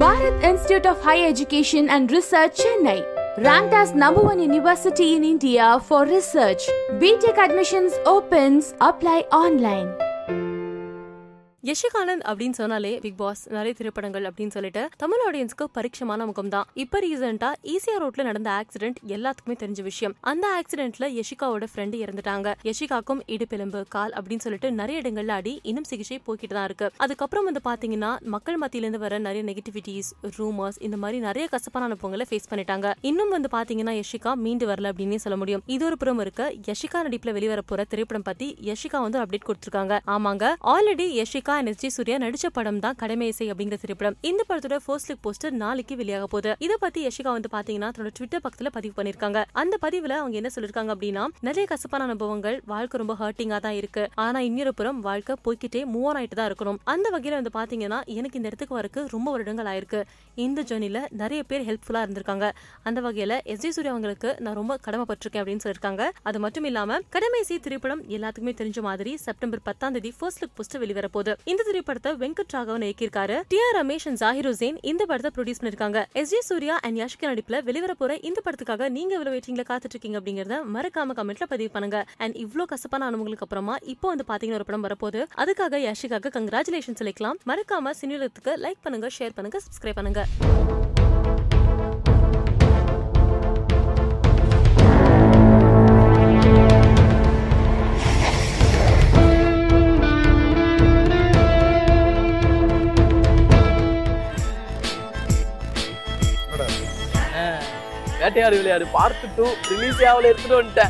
Bharat Institute of Higher Education and Research, Chennai. Ranked as number one university in India for research. BTech admissions opens. Apply online. யஷிகானந்த் அப்படின்னு சொன்னாலே big pass நிறைய திரைப்படங்கள் அப்படின்னு சொல்லிட்டு தமிழ் ஆடியன்ஸ்க்கு பரிட்சமான முகம் தான் இப்ப ரீசெண்டா ஈசியா ரோட்ல நடந்த ஆக்சிடென்ட் எல்லாத்துக்குமே தெரிஞ்ச விஷயம். அந்த ஆக்சிடென்ட்ல யஷிகாவோட ஃப்ரெண்டு இறந்துட்டாங்க. யஷிகாக்கும் இடுப்பெலும்பு கால் அப்படின்னு சொல்லிட்டு நிறைய இடங்கள்ல அடி இன்னும் சிகிச்சை போய்கிட்டு தான் இருக்கு. அதுக்கப்புறம் வந்து பாத்தீங்கன்னா மக்கள் மத்தியில இருந்து வர நிறைய நெகட்டிவிட்டிஸ் ரூமர்ஸ் இந்த மாதிரி நிறைய கசப்பான அனுபவங்களை ஃபேஸ் பண்ணிட்டாங்க. இன்னும் வந்து பாத்தீங்கன்னா யஷிகா மீண்டு வரல அப்படின்னே சொல்ல முடியும். இது ஒரு புறம் இருக்க. யஷிகா நடிப்புல வெளிவர போற திரைப்படம் பத்தி யஷிகா வந்து அப்டேட் கொடுத்திருக்காங்க. ஆமாங்க. Already Yashika and S G Surya நடிச்ச படம் தான் கடமை இசை அப்படிங்கிற திரைப்படம். இந்த படத்தோட ஃபர்ஸ்ட் லுக் போஸ்டர் நாளைக்கு வெளியாக போகுது. இத பத்தி யஷிகா வந்து பாத்தீங்கன்னா தன்னோட ட்விட்டர் பக்கத்துல பதிவு பண்ணிருக்காங்க அந்த பதிவுல அவங்க என்ன சொல்லிருக்காங்க அப்படின்னா நிறைய கசப்பான அனுபவங்கள் வாழ்க்கை ரொம்ப ஹர்ட்டிங்கா தான் இருக்கு. ஆனா இன்னொரு புறம் வாழ்க்கை போய்க்கிட்டே மூவ் ஆன் ஆயிட்டு தான் இருக்கணும். அந்த வகையில வந்து பாத்தீங்கன்னா எனக்கு இந்த இடத்துக்கு வரக்கு ரொம்ப வருடங்கள் ஆயிருக்கு. இந்த ஜேர்னில நிறைய பேர் ஹெல்ப்ஃபுல்லா இருந்திருக்காங்க. அந்த வகையில எஸ் ஜி சூர்யா அவங்களுக்கு நான் ரொம்ப கடமைப்பட்டிருக்கேன் அப்படின்னு சொல்லியிருக்காங்க. அது மட்டும் இல்லாம கடமை இசை திரைப்படம் எல்லாத்துக்குமே தெரிஞ்ச மாதிரி செப்டம்பர் பத்தாம் தேதி ஃபர்ஸ்ட் லுக் போஸ்டர் வெளிவர போகுது இந்த திரைப்படத்தை Venkat Raghavan இயக்கியிருக்காரு. T R Ramesh and Zakir Hussain இந்த படத்தை ப்ரொடியூஸ் பண்ணிருக்காங்க S J Surya and Yashika நடிப்புல வெளிவர போற இந்த படத்துக்காக நீங்க எவ்வளவு வெயிட்டிங்ல காத்துட்டு இருக்கீங்க அப்படிங்கறத மறக்காம கமெண்ட்ல பதிவு பண்ணுங்க. அண்ட் இவ்வளவு கசப்பான அனுபவங்களுக்கு அப்புறமா இப்போ வந்து பாத்தீங்கன்னா ஒரு படம் வரப்போகுது. அதுக்காக யாஷிகாக்கு கங்க்ராச்சுலேஷன் சொல்லிக்கலாம் மறக்காம சினிலத்துக்கு லைக் பண்ணுங்க ஷேர் பண்ணுங்க சப்ஸ்கிரைப் பண்ணுங்க. வேட்டையாடு விளையாடு. பார்த்து டூ ரிலீஸ் ஆகல எடுத்துட்டு வந்துட்டேன்.